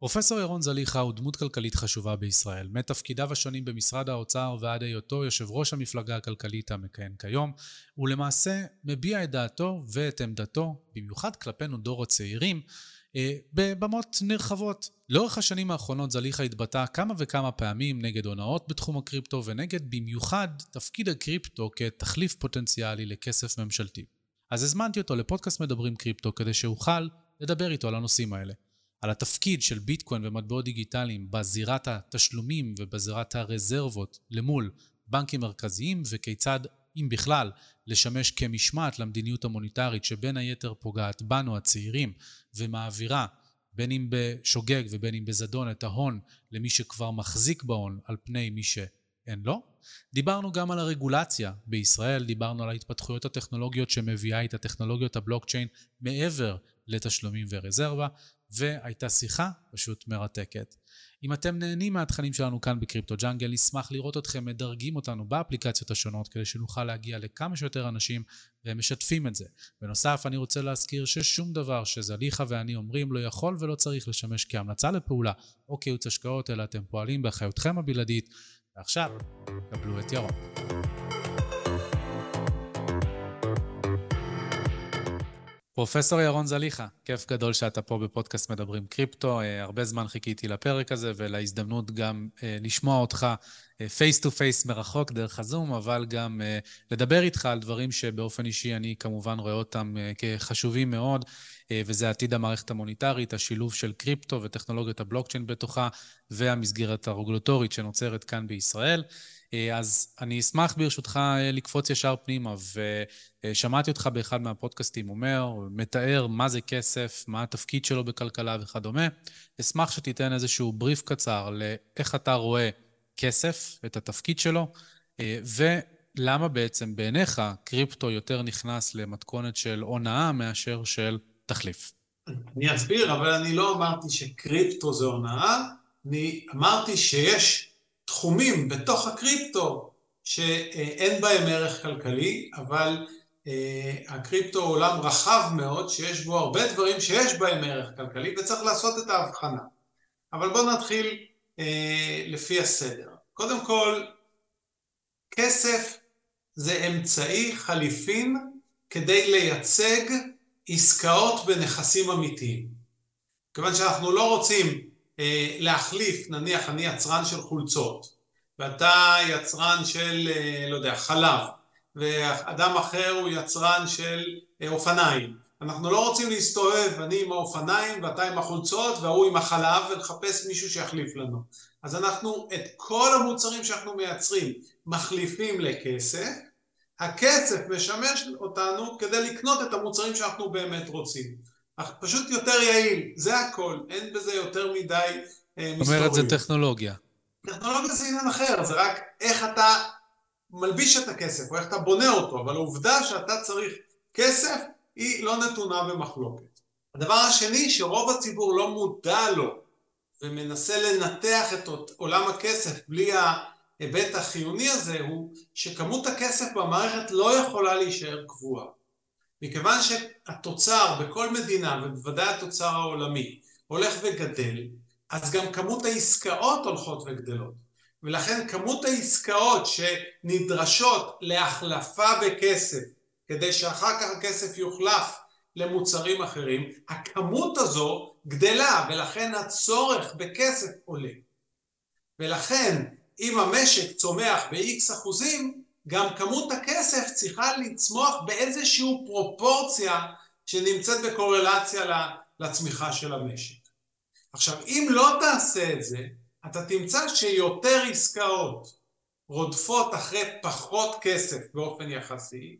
פרופסור ירון זליכה הוא דמות כלכלית חשובה בישראל. מתפקידיו השונים במשרד האוצר ועד היותו יושב ראש המפלגה הכלכלית המכהן כיום, הוא למעשה מביע את דעתו ואת עמדתו, במיוחד כלפינו דור הצעירים, אה, בבמות נרחבות. לאורך השנים האחרונות זליכה התבטא כמה וכמה פעמים נגד הונאות בתחום הקריפטו ונגד במיוחד תפקיד הקריפטו כתחליף פוטנציאלי לכסף ממשלתי. אז הזמנתי אותו לפודקאסט מדברים קריפטו כדי שאוכל לדבר איתו על הנושאים האלה. על התפקיד של ביטקוין ומטבעות דיגיטליים בזירת התשלומים ובזירת הרזרבות למול בנקים מרכזיים וכיצד, אם בכלל, לשמש כמשמעת למדיניות המוניטרית שבין היתר פוגעת בנו הצעירים ומעבירה בין אם בשוגג ובין אם בזדון את ההון למי שכבר מחזיק בהון על פני מי שאין לו. דיברנו גם על הרגולציה בישראל, דיברנו על ההתפתחויות הטכנולוגיות שמביאה את הטכנולוגיות הבלוקצ'יין מעבר לתשלומים ורזרבה, והייתה שיחה פשוט מרתקת. אם אתם נהנים מהתכנים שלנו כאן בקריפטו ג'אנגל, נשמח לראות אתכם מדרגים אותנו באפליקציות השונות כדי שנוכל להגיע לכמה שיותר אנשים והם משתפים את זה. בנוסף, אני רוצה להזכיר ששום דבר שזליכה ואני אומרים לא יכול ולא צריך לשמש כהמלצה לפעולה או כייעוץ השקעות, אלא אתם פועלים באחריותכם הבלעדית. ועכשיו, קבלו את ירון. פרופסור ירון זליכה, כיף גדול שאתה פה בפודקאסט מדברים קריפטו. אה, הרבה זמן חיכיתי לפרק הזה ולהזדמנות גם אה, לשמוע אותך face to face מרחוק דרך הזום, אבל גם לדבר איתך על דברים שבאופן אישי אני כמובן רואה אותם כחשובים מאוד, וזה עתיד המערכת המוניטרית, השילוב של קריפטו וטכנולוגיות הבלוקצ'יין בתוכה, והמסגרת הרגולטורית שנוצרת כאן בישראל. אה, אז אני אשמח ברשותך אה, לקפוץ ישר פנימה, ושמעתי אותך באחד מהפודקאסטים אומר, מתאר מה זה כסף, מה התפקיד שלו בכלכלה וכדומה. אשמח שתיתן איזשהו בריף קצר לאיך אתה רואה כסף, את התפקיד שלו, אה, ולמה בעצם בעיניך קריפטו יותר נכנס למתכונת של הונאה מאשר של תחליף. אני אסביר, אבל אני לא אמרתי שקריפטו זה הונאה, אני אמרתי שיש תחומים בתוך הקריפטו שאין בהם ערך כלכלי, אבל אה, הקריפטו הוא עולם רחב מאוד שיש בו הרבה דברים שיש בהם ערך כלכלי וצריך לעשות את ההבחנה. אבל בואו נתחיל אה, לפי הסדר. קודם כל, כסף זה אמצעי חליפין כדי לייצג עסקאות בנכסים אמיתיים. כיוון שאנחנו לא רוצים להחליף, נניח אני יצרן של חולצות, ואתה יצרן של, אה, לא יודע, חלב, ואדם אחר הוא יצרן של אה, אופניים. אנחנו לא רוצים להסתובב, אני עם האופניים ואתה עם החולצות והוא עם החלב ולחפש מישהו שיחליף לנו. אז אנחנו את כל המוצרים שאנחנו מייצרים מחליפים לכסף, הכסף משמש אותנו כדי לקנות את המוצרים שאנחנו באמת רוצים. פשוט יותר יעיל, זה הכל, אין בזה יותר מדי אה, מסתורים. זאת אומרת, זה טכנולוגיה. טכנולוגיה זה עניין אחר, זה רק איך אתה מלביש את הכסף, או איך אתה בונה אותו, אבל העובדה שאתה צריך כסף, היא לא נתונה במחלוקת. הדבר השני, שרוב הציבור לא מודע לו, ומנסה לנתח את עולם הכסף בלי ההיבט החיוני הזה, הוא שכמות הכסף במערכת לא יכולה להישאר קבועה. מכיוון שהתוצר בכל מדינה, ובוודאי התוצר העולמי, הולך וגדל, אז גם כמות העסקאות הולכות וגדלות. ולכן כמות העסקאות שנדרשות להחלפה בכסף, כדי שאחר כך הכסף יוחלף למוצרים אחרים, הכמות הזו גדלה, ולכן הצורך בכסף עולה. ולכן, אם המשק צומח ב-X אחוזים, גם כמות הכסף צריכה לצמוח באיזושהי פרופורציה שנמצאת בקורלציה לצמיחה של המשק. עכשיו, אם לא תעשה את זה, אתה תמצא שיותר עסקאות רודפות אחרי פחות כסף באופן יחסי,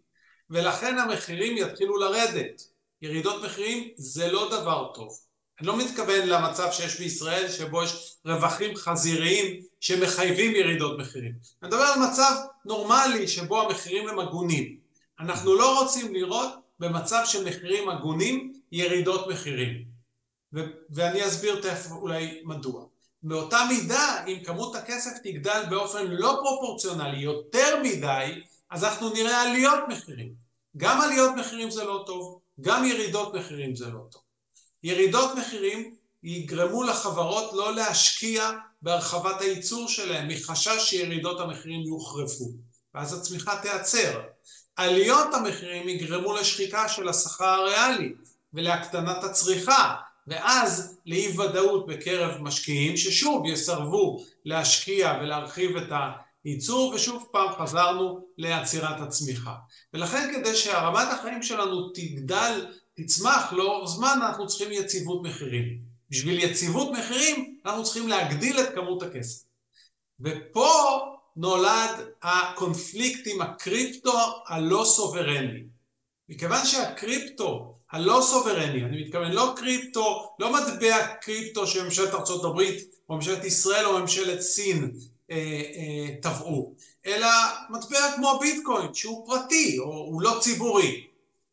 ולכן המחירים יתחילו לרדת. ירידות מחירים זה לא דבר טוב. אני לא מתכוון למצב שיש בישראל שבו יש רווחים חזיריים שמחייבים ירידות מחירים. אני מדבר על מצב נורמלי שבו המחירים הם הגונים. אנחנו לא רוצים לראות במצב של מחירים הגונים ירידות מחירים. ו- ואני אסביר תכף אולי מדוע. באותה מידה, אם כמות הכסף תגדל באופן לא פרופורציונלי יותר מדי, אז אנחנו נראה עליות מחירים. גם עליות מחירים זה לא טוב, גם ירידות מחירים זה לא טוב. ירידות מחירים יגרמו לחברות לא להשקיע בהרחבת הייצור שלהם מחשש שירידות המחירים יוחרפו ואז הצמיחה תיעצר. עליות המחירים יגרמו לשחיקה של השכר הריאלי ולהקטנת הצריכה ואז לאי ודאות בקרב משקיעים ששוב יסרבו להשקיע ולהרחיב את הייצור ושוב פעם חזרנו לעצירת הצמיחה. ולכן כדי שהרמת החיים שלנו תגדל, תצמח לאורך זמן אנחנו צריכים יציבות מחירים. בשביל יציבות מחירים אנחנו צריכים להגדיל את כמות הכסף. ופה נולד הקונפליקט עם הקריפטו הלא סוברני. מכיוון שהקריפטו הלא סוברני, אני מתכוון לא קריפטו, לא מטבע קריפטו שממשלת ארה"ב או ממשלת ישראל או ממשלת סין אה, אה, טבעו, אלא מטבע כמו ביטקוין שהוא פרטי או הוא לא ציבורי.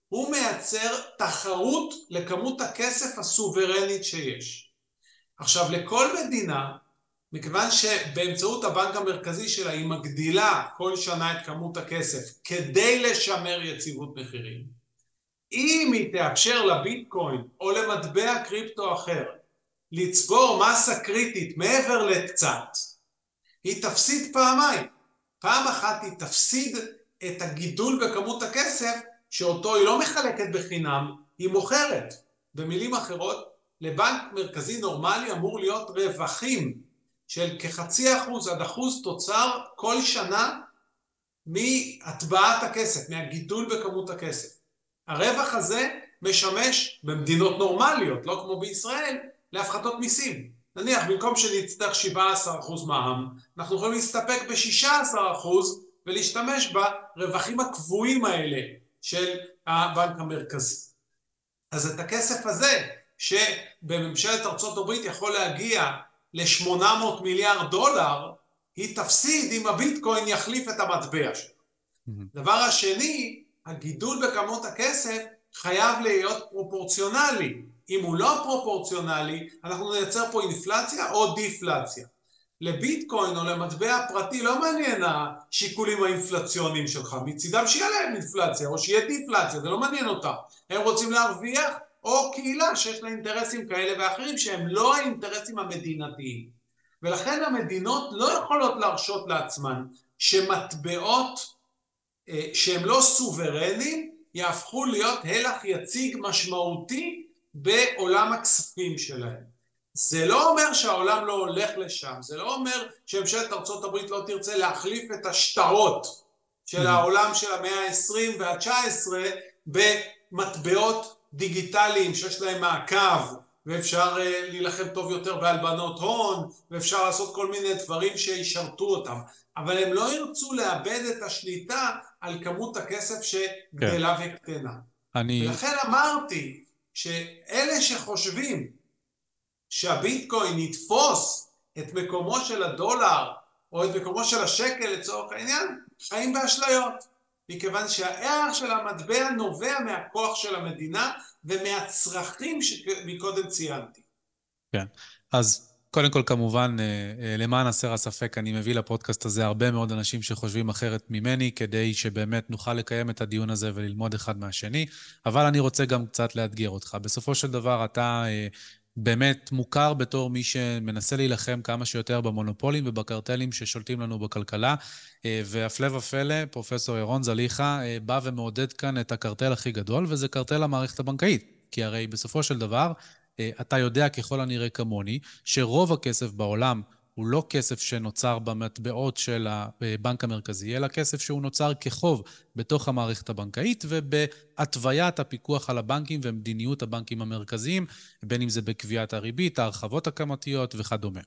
הוא מייצר תחרות לכמות הכסף הסוברנית שיש. עכשיו לכל מדינה, מכיוון שבאמצעות הבנק המרכזי שלה היא מגדילה כל שנה את כמות הכסף כדי לשמר יציבות מחירים, אם היא תאפשר לביטקוין או למטבע קריפטו אחר לצבור מסה קריטית מעבר לקצת, היא תפסיד פעמיים. פעם אחת היא תפסיד את הגידול בכמות הכסף שאותו היא לא מחלקת בחינם, היא מוכרת. במילים אחרות, לבנק מרכזי נורמלי אמור להיות רווחים של כחצי אחוז עד אחוז תוצר כל שנה מהטבעת הכסף, מהגידול בכמות הכסף. הרווח הזה משמש במדינות נורמליות, לא כמו בישראל, להפחתות מיסים. נניח במקום שנצטרך 17% מע"מ, אנחנו יכולים להסתפק ב-16% ולהשתמש ברווחים הקבועים האלה של הבנק המרכזי. אז את הכסף הזה, שבממשלת ארצות הברית יכול להגיע ל-800 מיליארד דולר, היא תפסיד אם הביטקוין יחליף את המטבע שלו. דבר השני, הגידול בכמות הכסף חייב להיות פרופורציונלי. אם הוא לא פרופורציונלי, אנחנו נייצר פה אינפלציה או דיפלציה. לביטקוין או למטבע פרטי לא מעניין השיקולים האינפלציוניים שלך, מצידם שיהיה להם אינפלציה או שיהיה דיפלציה, זה לא מעניין אותם. הם רוצים להרוויח או קהילה שיש לה אינטרסים כאלה ואחרים שהם לא האינטרסים המדינתיים. ולכן המדינות לא יכולות להרשות לעצמן שמטבעות אה, שהם לא סוברנים יהפכו להיות הלך יציג משמעותי בעולם הכספים שלהם. זה לא אומר שהעולם לא הולך לשם, זה לא אומר שממשלת ארה"ב לא תרצה להחליף את השטרות של mm-hmm. העולם של המאה ה-20 וה-19 במטבעות דיגיטליים שיש להם מעקב ואפשר uh, להילחם טוב יותר בהלבנות הון ואפשר לעשות כל מיני דברים שישרתו אותם אבל הם לא ירצו לאבד את השליטה על כמות הכסף שגדלה כן. וקטנה. אני... ולכן אמרתי שאלה שחושבים שהביטקוין יתפוס את מקומו של הדולר או את מקומו של השקל לצורך העניין, חיים באשליות. מכיוון שהערך של המטבע נובע מהכוח של המדינה ומהצרכים שמקודם ציינתי. כן, אז קודם כל, כמובן, אה, אה, למען הסר הספק, אני מביא לפודקאסט הזה הרבה מאוד אנשים שחושבים אחרת ממני, כדי שבאמת נוכל לקיים את הדיון הזה וללמוד אחד מהשני. אבל אני רוצה גם קצת לאתגר אותך. בסופו של דבר, אתה אה, באמת מוכר בתור מי שמנסה להילחם כמה שיותר במונופולים ובקרטלים ששולטים לנו בכלכלה. והפלא ופלא, פרופסור ירון זליכה בא ומעודד כאן את הקרטל הכי גדול, וזה קרטל המערכת הבנקאית. כי הרי בסופו של דבר, אה, אתה יודע ככל הנראה כמוני, שרוב הכסף בעולם הוא לא כסף שנוצר במטבעות של הבנק המרכזי, אלא כסף שהוא נוצר כחוב בתוך המערכת הבנקאית ובהתוויית הפיקוח על הבנקים ומדיניות הבנקים המרכזיים, בין אם זה בקביעת הריבית, ההרחבות הכמתיות וכדומה.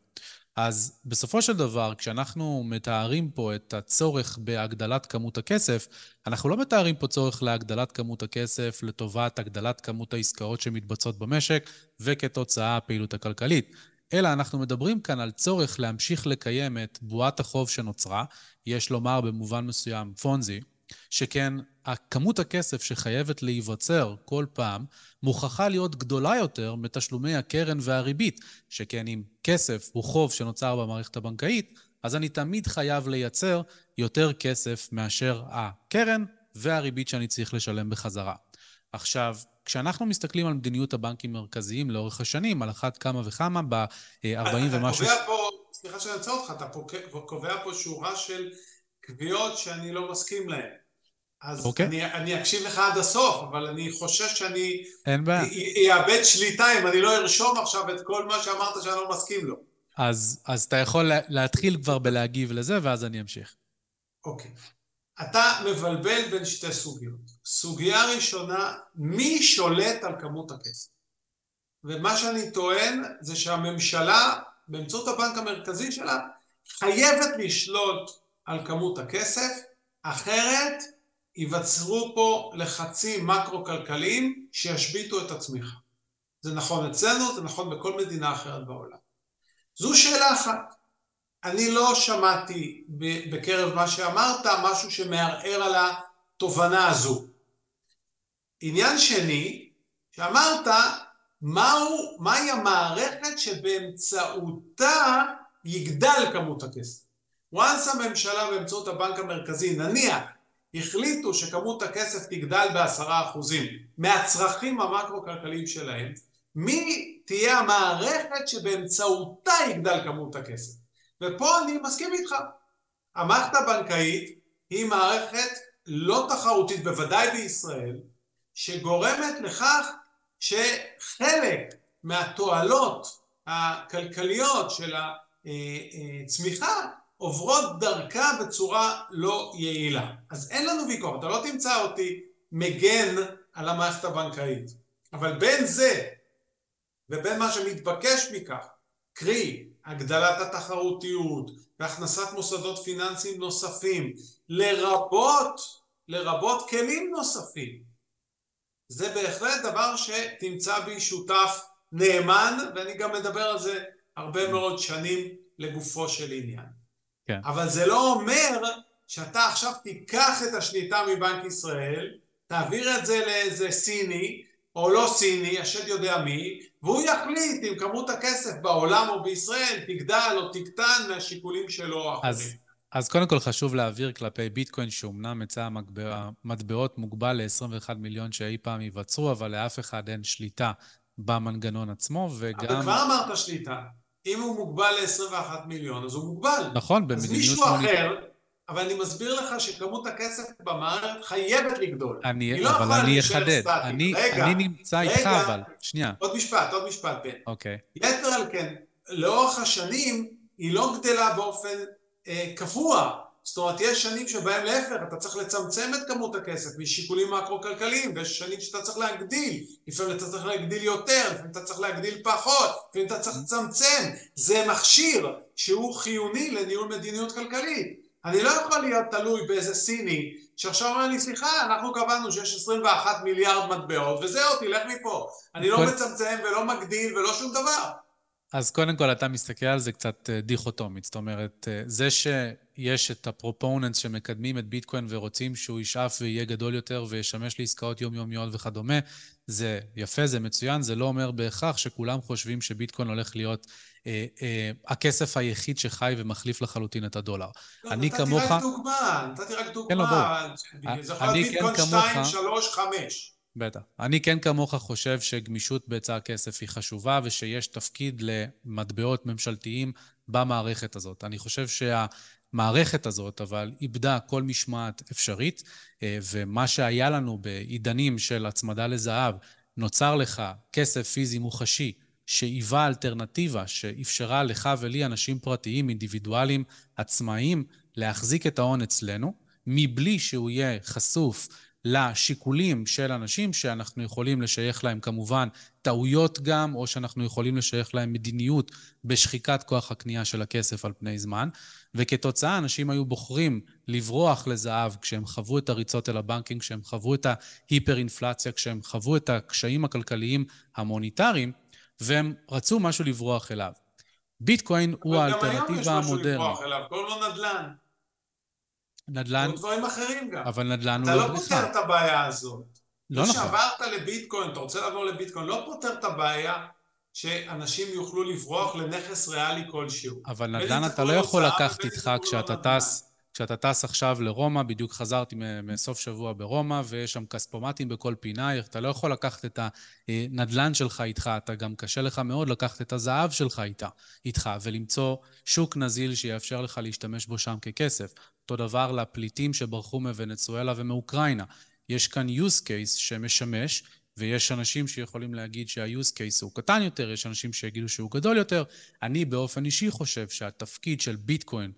אז בסופו של דבר, כשאנחנו מתארים פה את הצורך בהגדלת כמות הכסף, אנחנו לא מתארים פה צורך להגדלת כמות הכסף לטובת הגדלת כמות העסקאות שמתבצעות במשק וכתוצאה הפעילות הכלכלית, אלא אנחנו מדברים כאן על צורך להמשיך לקיים את בועת החוב שנוצרה, יש לומר במובן מסוים פונזי, שכן הכמות הכסף שחייבת להיווצר כל פעם מוכרחה להיות גדולה יותר מתשלומי הקרן והריבית, שכן אם כסף הוא חוב שנוצר במערכת הבנקאית, אז אני תמיד חייב לייצר יותר כסף מאשר הקרן והריבית שאני צריך לשלם בחזרה. עכשיו, כשאנחנו מסתכלים על מדיניות הבנקים המרכזיים לאורך השנים, על אחת כמה וכמה, ב-40 ומשהו... אתה קובע פה, סליחה שאני אעצור אותך, אתה קובע פה שורה של קביעות שאני לא מסכים להן. אז okay. אוקיי. אני, אני אקשיב לך עד הסוף, אבל אני חושש שאני... אין בעיה. אאבד שליטה אם אני לא ארשום עכשיו את כל מה שאמרת שאני לא מסכים לו. אז, אז אתה יכול להתחיל כבר בלהגיב לזה, ואז אני אמשיך. אוקיי. Okay. אתה מבלבל בין שתי סוגיות. סוגיה ראשונה, מי שולט על כמות הכסף? ומה שאני טוען זה שהממשלה, באמצעות הבנק המרכזי שלה, חייבת לשלוט על כמות הכסף, אחרת ייווצרו פה לחצים מקרו-כלכליים שישביתו את הצמיחה. זה נכון אצלנו, זה נכון בכל מדינה אחרת בעולם. זו שאלה אחת. אני לא שמעתי בקרב מה שאמרת משהו שמערער על התובנה הזו. עניין שני, שאמרת מהו, מהי המערכת שבאמצעותה יגדל כמות הכסף. once הממשלה באמצעות הבנק המרכזי, נניח, החליטו שכמות הכסף תגדל בעשרה אחוזים מהצרכים המקרו-כלכליים שלהם, מי תהיה המערכת שבאמצעותה יגדל כמות הכסף? ופה אני מסכים איתך. המערכת הבנקאית היא מערכת לא תחרותית, בוודאי בישראל, שגורמת לכך שחלק מהתועלות הכלכליות של הצמיחה עוברות דרכה בצורה לא יעילה. אז אין לנו ויכוח, אתה לא תמצא אותי מגן על המערכת הבנקאית. אבל בין זה ובין מה שמתבקש מכך, קרי הגדלת התחרותיות והכנסת מוסדות פיננסיים נוספים, לרבות, לרבות כלים נוספים. זה בהחלט דבר שתמצא בי שותף נאמן, ואני גם מדבר על זה הרבה כן. מאוד שנים לגופו של עניין. כן. אבל זה לא אומר שאתה עכשיו תיקח את השליטה מבנק ישראל, תעביר את זה לאיזה סיני, או לא סיני, השד יודע מי, והוא יחליט אם כמות הכסף בעולם או בישראל תגדל או תקטן מהשיקולים שלו או אחרים. אז, אז קודם כל חשוב להעביר כלפי ביטקוין שאומנם היצע המטבעות מוגבל ל-21 מיליון שאי פעם ייווצרו, אבל לאף אחד אין שליטה במנגנון עצמו, וגם... אבל כבר אמרת שליטה. אם הוא מוגבל ל-21 מיליון, אז הוא מוגבל. נכון, במדיניות... אז מישהו אחר אבל אני מסביר לך שכמות הכסף במערכת חייבת לגדול. אני, לא אבל אני אחדד. אני, רגע, אני נמצא רגע, איתך, אבל... שנייה. עוד משפט, עוד משפט, בן. אוקיי. יתר על כן, לאורך השנים היא לא גדלה באופן אה, קבוע. זאת אומרת, יש שנים שבהם להפך, אתה צריך לצמצם את כמות הכסף משיקולים מקרו-כלכליים, ויש שנים שאתה צריך להגדיל, לפעמים אתה צריך להגדיל יותר, לפעמים אתה צריך להגדיל פחות, לפעמים אתה צריך לצמצם. זה מכשיר שהוא חיוני לניהול מדיניות כלכלית. אני לא יכול להיות תלוי באיזה סיני שעכשיו אומר לי, סליחה, אנחנו קבענו שיש 21 מיליארד מטבעות וזהו, תלך מפה. אני לא מצמצם ולא מגדיל ולא שום דבר. אז קודם כל אתה מסתכל על זה קצת אה, דיכוטומית, זאת אומרת, אה, זה שיש את הפרופוננטס שמקדמים את ביטקוין ורוצים שהוא ישאף ויהיה גדול יותר וישמש לעסקאות יומיומיות וכדומה, זה יפה, זה מצוין, זה לא אומר בהכרח שכולם חושבים שביטקוין הולך להיות אה, אה, הכסף היחיד שחי ומחליף לחלוטין את הדולר. לא, אני נתתי כמוך... נתתי רק דוגמה, נתתי רק דוגמה. כן, לא, בוא. זה יכול להיות ביטקוין 2, 3, 5. בטח. אני כן כמוך חושב שגמישות בהיצע הכסף היא חשובה ושיש תפקיד למטבעות ממשלתיים במערכת הזאת. אני חושב שהמערכת הזאת, אבל איבדה כל משמעת אפשרית, אה, ומה שהיה לנו בעידנים של הצמדה לזהב, נוצר לך כסף פיזי מוחשי שהיווה אלטרנטיבה, שאפשרה לך ולי, אנשים פרטיים, אינדיבידואלים, עצמאיים, להחזיק את ההון אצלנו, מבלי שהוא יהיה חשוף לשיקולים של אנשים שאנחנו יכולים לשייך להם כמובן טעויות גם, או שאנחנו יכולים לשייך להם מדיניות בשחיקת כוח הקנייה של הכסף על פני זמן, וכתוצאה אנשים היו בוחרים לברוח לזהב כשהם חוו את הריצות אל הבנקים, כשהם חוו את ההיפר-אינפלציה, כשהם חוו את הקשיים הכלכליים המוניטריים, והם רצו משהו לברוח אליו. ביטקוין הוא האלטרנטיבה המודרנית. אבל גם היום יש משהו לברוח אליו, קוראים לו נדל"ן. נדל"ן... דברים אחרים גם. אבל נדל"ן הוא לא בריחה. אתה לא פותר את הבעיה הזאת. לא נכון. כשעברת לביטקוין, אתה רוצה לעבור לביטקוין, לא פותר את הבעיה שאנשים יוכלו לברוח לנכס ריאלי כלשהו. אבל נדל"ן אתה לא יכול לקחת איתך כשאתה טס... כשאתה טס עכשיו לרומא, בדיוק חזרתי מסוף שבוע ברומא, ויש שם כספומטים בכל פינה, אתה לא יכול לקחת את הנדלן שלך איתך, אתה גם קשה לך מאוד לקחת את הזהב שלך איתה, איתך, ולמצוא שוק נזיל שיאפשר לך להשתמש בו שם ככסף. אותו דבר לפליטים שברחו מוונצואלה ומאוקראינה. יש כאן use case שמשמש, ויש אנשים שיכולים להגיד שה-use case הוא קטן יותר, יש אנשים שיגידו שהוא גדול יותר. אני באופן אישי חושב שהתפקיד של ביטקוין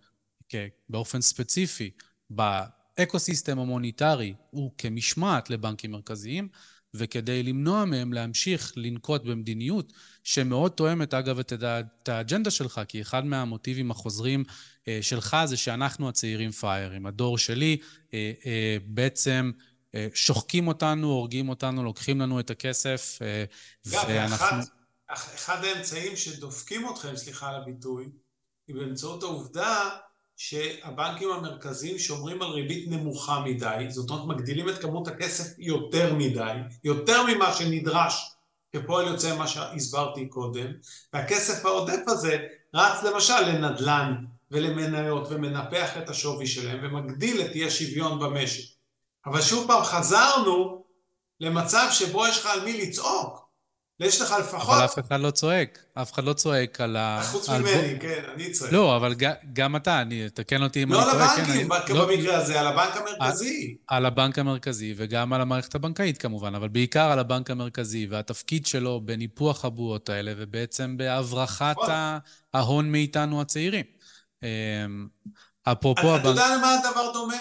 באופן ספציפי ב-ecosystem המוניטרי הוא כמשמעת לבנקים מרכזיים, וכדי למנוע מהם להמשיך לנקוט במדיניות שמאוד תואמת, אגב, את האג'נדה שלך, כי אחד מהמוטיבים החוזרים אה, שלך זה שאנחנו הצעירים פראיירים. הדור שלי אה, אה, בעצם שוחקים אותנו, הורגים אותנו, לוקחים לנו את הכסף, ואנחנו... אחד, אחד האמצעים שדופקים אתכם, סליחה על הביטוי, היא באמצעות העובדה שהבנקים המרכזיים שומרים על ריבית נמוכה מדי, זאת אומרת מגדילים את כמות הכסף יותר מדי, יותר ממה שנדרש כפועל יוצא מה שהסברתי קודם, והכסף העודף הזה רץ למשל לנדל"ן ולמניות ומנפח את השווי שלהם ומגדיל את אי השוויון במשק. אבל שוב פעם חזרנו למצב שבו יש לך על מי לצעוק. ויש לך לפחות... אבל אף אחד לא צועק. אף אחד לא צועק על ה... חוץ ממני, כן, אני צועק. לא, אבל גם אתה, אני, תקן אותי אם לא אני טועה. לא על הבנקים, לא- במקרה הזה, על הבנק המרכזי. על הבנק המרכזי, וגם על המערכת הבנקאית כמובן, אבל בעיקר על הבנק המרכזי, והתפקיד שלו בניפוח הבועות האלה, ובעצם בהברחת נכון. ההון מאיתנו הצעירים. אמ, אפרופו הבנק... אתה יודע למה הדבר דומה?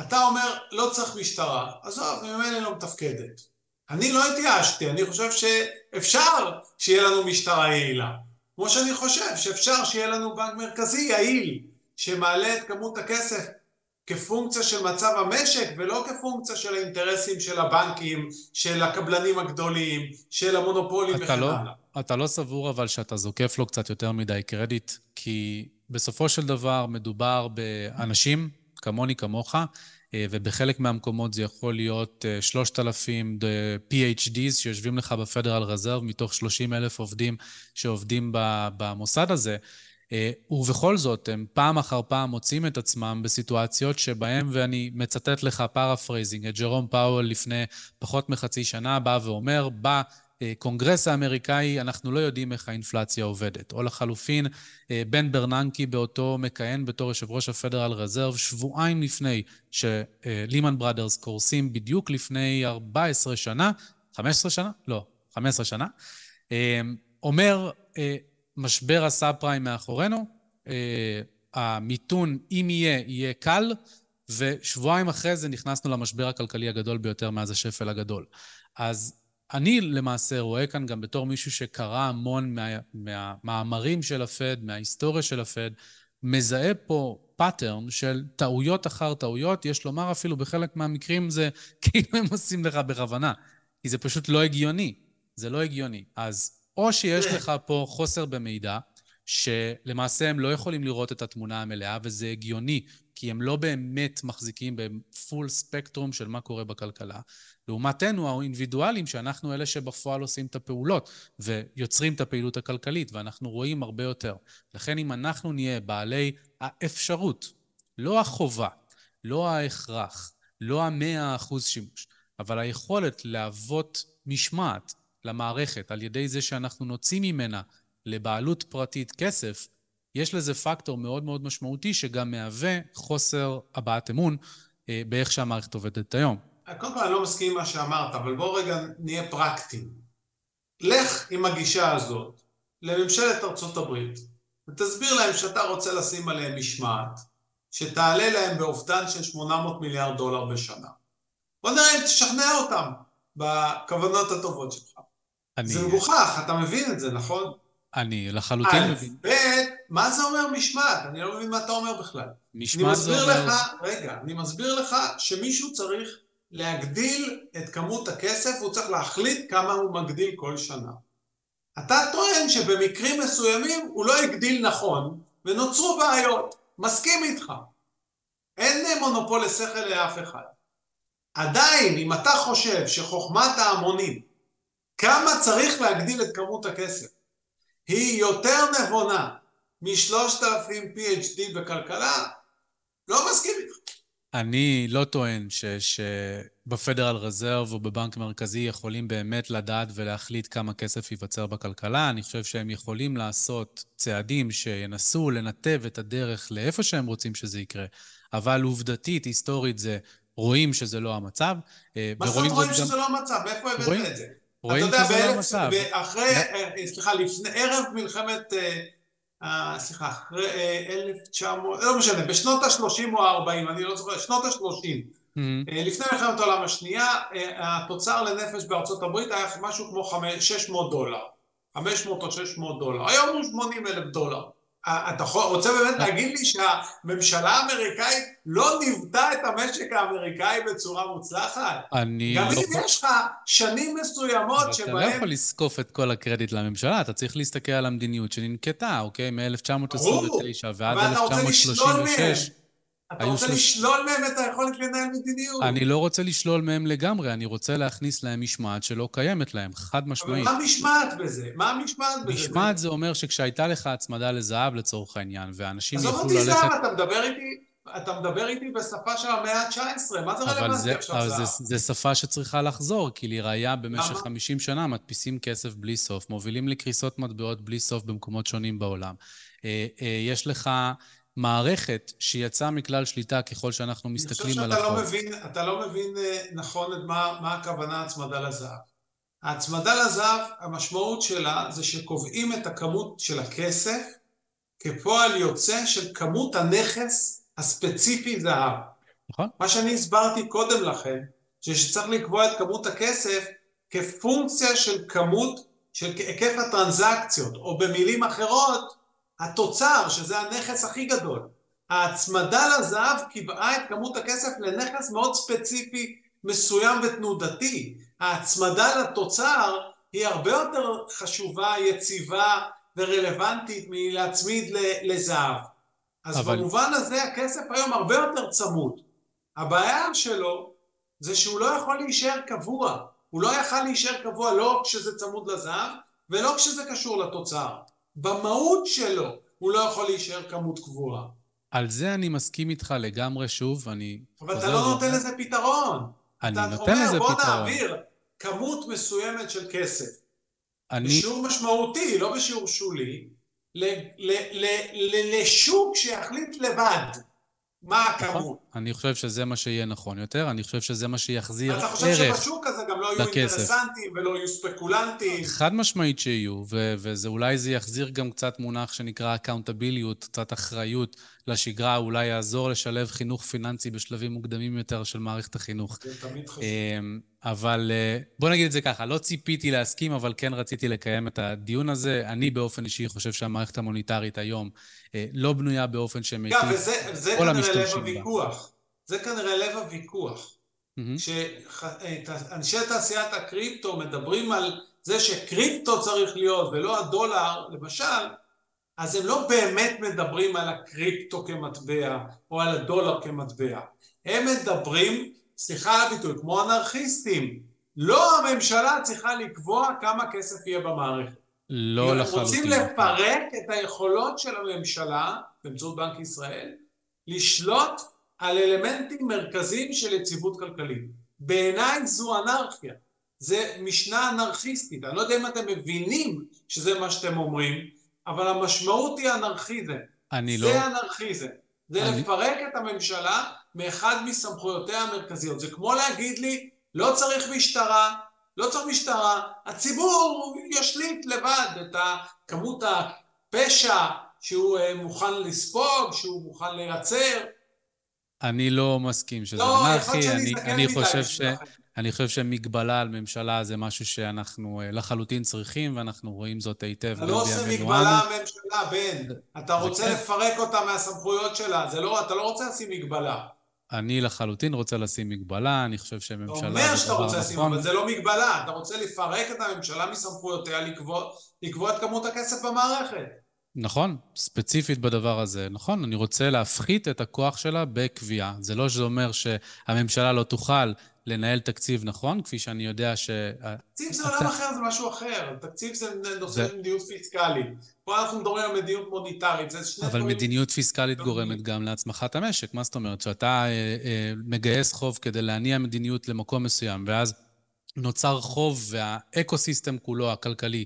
אתה אומר, לא צריך משטרה, עזוב, ממילא לא מתפקדת. אני לא התייאשתי, אני חושב שאפשר שיהיה לנו משטרה יעילה. כמו שאני חושב שאפשר שיהיה לנו בנק מרכזי יעיל, שמעלה את כמות הכסף כפונקציה של מצב המשק ולא כפונקציה של האינטרסים של הבנקים, של הקבלנים הגדולים, של המונופולים וכן לא, הלאה. אתה לא סבור אבל שאתה זוקף לו קצת יותר מדי קרדיט, כי בסופו של דבר מדובר באנשים כמוני כמוך, ובחלק מהמקומות זה יכול להיות 3,000 אה, PhDs שיושבים לך ב-Federal Reserve מתוך 30 אלף עובדים שעובדים במוסד הזה. אה, ובכל זאת, הם פעם אחר פעם מוצאים את עצמם בסיטואציות שבהם, ואני מצטט לך paraphrasing, את ג'רום פאוול לפני פחות מחצי שנה בא ואומר, בא קונגרס האמריקאי, אנחנו לא יודעים איך האינפלציה עובדת. או לחלופין, אה, בן ברננקי באותו מכהן בתור יושב ראש הפדרל רזרב, שבועיים לפני שלימן בראדרס קורסים, בדיוק לפני 14 שנה, 15 שנה? לא, 15 שנה, אה, אומר, אה, משבר הסאב פריים מאחורינו, המיתון, אם יהיה, יהיה קל, ושבועיים אחרי זה נכנסנו למשבר הכלכלי הגדול ביותר מאז השפל הגדול. אז אני למעשה רואה כאן גם בתור מישהו שקרא המון מה, מהמאמרים של הפד, מההיסטוריה של הפד, מזהה פה pattern של טעויות אחר טעויות, יש לומר אפילו בחלק מהמקרים זה כאילו הם עושים לך בכוונה, כי זה פשוט לא הגיוני, זה לא הגיוני. אז או שיש לך פה חוסר במידע, שלמעשה הם לא יכולים לראות את התמונה המלאה, וזה הגיוני, כי הם לא באמת מחזיקים בפול ספקטרום של מה קורה בכלכלה. לעומתנו, האינדיבידואלים, שאנחנו אלה שבפועל עושים את הפעולות ויוצרים את הפעילות הכלכלית, ואנחנו רואים הרבה יותר. לכן אם אנחנו נהיה בעלי האפשרות, לא החובה, לא ההכרח, לא המאה אחוז שימוש, אבל היכולת להוות משמעת למערכת על ידי זה שאנחנו נוציא ממנה לבעלות פרטית כסף, יש לזה פקטור מאוד מאוד משמעותי שגם מהווה חוסר הבעת אמון אה, באיך שהמערכת עובדת היום. קודם כל אני לא מסכים עם מה שאמרת, אבל בוא רגע נהיה פרקטיים. לך עם הגישה הזאת לממשלת ארצות הברית ותסביר להם שאתה רוצה לשים עליהם משמעת שתעלה להם באובדן של 800 מיליארד דולר בשנה. בוא נראה אם תשכנע אותם בכוונות הטובות שלך. אני... זה מגוחך, אתה מבין את זה, נכון? אני לחלוטין מבין. ב', מה זה אומר משמעת? אני לא מבין מה אתה אומר בכלל. משמעת זה אומר... לך, רגע, אני מסביר לך שמישהו צריך להגדיל את כמות הכסף, הוא צריך להחליט כמה הוא מגדיל כל שנה. אתה טוען שבמקרים מסוימים הוא לא הגדיל נכון, ונוצרו בעיות. מסכים איתך. אין מונופול לשכל לאף אחד. עדיין, אם אתה חושב שחוכמת ההמונים, כמה צריך להגדיל את כמות הכסף, היא יותר נבונה משלושת אלפים PhD בכלכלה, לא מסכים איתך. אני לא טוען שבפדרל רזרב או בבנק מרכזי יכולים באמת לדעת ולהחליט כמה כסף ייווצר בכלכלה. אני חושב שהם יכולים לעשות צעדים שינסו לנתב את הדרך לאיפה שהם רוצים שזה יקרה, אבל עובדתית, היסטורית, זה רואים שזה לא המצב. אה, מה זאת אומרת רואים שזה לא המצב? מאיפה הבאת את זה? רואים שזה לא המצב. אחרי, אה, סליחה, לפני, ערב מלחמת... אה, אה, סליחה, אחרי 1900, לא משנה, בשנות ה-30 או ה-40, אני לא זוכר, שנות ה-30, mm-hmm. לפני מלחמת העולם השנייה, התוצר לנפש בארצות הברית היה משהו כמו 600 דולר, 500 או 600 דולר, היום הוא 80 אלף דולר. אתה רוצה באמת להגיד לי שהממשלה האמריקאית לא ניווטה את המשק האמריקאי בצורה מוצלחת? אני לא... גם אם יש לך שנים מסוימות שבהן... אתה לא יכול לזקוף את כל הקרדיט לממשלה, אתה צריך להסתכל על המדיניות שננקטה, אוקיי? מ-1929 ועד 1936. אתה רוצה לשלול מהם את היכולת לנהל מדיניות. אני לא רוצה לשלול מהם לגמרי, אני רוצה להכניס להם משמעת שלא קיימת להם, חד משמעית. אבל מה המשמעת בזה? מה המשמעת בזה? משמעת זה אומר שכשהייתה לך הצמדה לזהב לצורך העניין, ואנשים יכלו ללכת... עזוב אותי זהב, אתה מדבר איתי... אתה מדבר איתי בשפה של המאה ה-19, מה זה רלוונטי עכשיו זהב? אבל זה שפה שצריכה לחזור, כי לראיה במשך 50 שנה מדפיסים כסף בלי סוף, מובילים לקריסות מטבעות בלי סוף במקומות שונים בעולם. אה, אה, יש לך מערכת שיצאה מכלל שליטה ככל שאנחנו מסתכלים על החוק. אני חושב שאתה לא מבין, אתה לא מבין אה, נכון את מה, מה הכוונה הצמדה לזהב. ההצמדה לזהב, המשמעות שלה זה שקובעים את הכמות של הכסף כפועל יוצא של כמות הנכס הספציפי זהב. נכון. מה שאני הסברתי קודם לכן, שצריך לקבוע את כמות הכסף כפונקציה של כמות, של היקף הטרנזקציות, או במילים אחרות, התוצר, שזה הנכס הכי גדול, ההצמדה לזהב קיבעה את כמות הכסף לנכס מאוד ספציפי, מסוים ותנודתי. ההצמדה לתוצר היא הרבה יותר חשובה, יציבה ורלוונטית מלהצמיד לזהב. אז אבל... במובן הזה הכסף היום הרבה יותר צמוד. הבעיה שלו זה שהוא לא יכול להישאר קבוע. הוא לא יכול להישאר קבוע לא כשזה צמוד לזהב ולא כשזה קשור לתוצר. במהות שלו הוא לא יכול להישאר כמות קבועה. על זה אני מסכים איתך לגמרי שוב, אני... אבל אתה לא נותן לזה פתרון. אני נותן לזה פתרון. בוא נעביר כמות מסוימת של כסף. אני... בשיעור משמעותי, לא בשיעור שולי, לשוק שיחליט לבד. מה הכמות. אני חושב שזה מה שיהיה נכון יותר, אני חושב שזה מה שיחזיר ערך לכסף. אתה חושב שבשוק הזה גם לא יהיו אינטרסנטים ולא יהיו ספקולנטים? חד משמעית שיהיו, ואולי זה יחזיר גם קצת מונח שנקרא אקאונטביליות, קצת אחריות לשגרה, אולי יעזור לשלב חינוך פיננסי בשלבים מוקדמים יותר של מערכת החינוך. זה תמיד חשוב. אמ, אבל אה, בוא נגיד את זה ככה, לא ציפיתי להסכים, אבל כן רציתי לקיים את הדיון הזה. אני באופן אישי חושב שהמערכת המוניטרית היום אה, לא בנויה באופן שמיטיב כל המשתמשים בה. זה כנראה לב הוויכוח. זה כנראה לב הוויכוח. כשאנשי תעשיית הקריפטו מדברים על זה שקריפטו צריך להיות ולא הדולר, למשל, אז הם לא באמת מדברים על הקריפטו כמטבע או על הדולר כמטבע. הם מדברים, סליחה על הביטוי, כמו אנרכיסטים. לא הממשלה צריכה לקבוע כמה כסף יהיה במערכת. לא לחלוטין. הם רוצים לפרק את היכולות של הממשלה, באמצעות בנק ישראל, לשלוט על אלמנטים מרכזיים של יציבות כלכלית. בעיניי זו אנרכיה. זה משנה אנרכיסטית. אני לא יודע אם אתם מבינים שזה מה שאתם אומרים, אבל המשמעות היא אנרכיזם. אני זה לא... זה אנרכיזם. זה אני... לפרק את הממשלה מאחד מסמכויותיה המרכזיות. זה כמו להגיד לי, לא צריך משטרה, לא צריך משטרה, הציבור ישליט לבד את כמות הפשע שהוא אה, מוכן לספוג, שהוא מוכן לייצר. אני לא מסכים שזה לא, אנרכי, אני, אני חושב ש... אני חושב שמגבלה על ממשלה זה משהו שאנחנו אה, לחלוטין צריכים, ואנחנו רואים זאת היטב אתה לא עושה מגבלה על ממשלה, בן. אתה רוצה. לפרק אותה מהסמכויות שלה. לא, אתה לא רוצה לשים מגבלה. אני לחלוטין רוצה לשים מגבלה, אני חושב שממשלה... אתה אומר שאתה רוצה לשים, נכון. אבל זה לא מגבלה. אתה רוצה לפרק את הממשלה מסמכויותיה לקבוע, לקבוע את כמות הכסף במערכת. נכון, ספציפית בדבר הזה. נכון, אני רוצה להפחית את הכוח שלה בקביעה. זה לא שזה אומר שהממשלה לא תוכל לנהל תקציב נכון, כפי שאני יודע ש... תקציב זה עולם אחר, זה משהו אחר. תקציב זה נושא של מדיניות פיסקלית. פה אנחנו מדברים על מדיניות מוניטרית, זה שני אבל מדיניות פיסקלית גורמת גם להצמחת המשק. מה זאת אומרת? שאתה אה, אה, מגייס חוב כדי להניע מדיניות למקום מסוים, ואז נוצר חוב והאקו-סיסטם כולו, הכלכלי,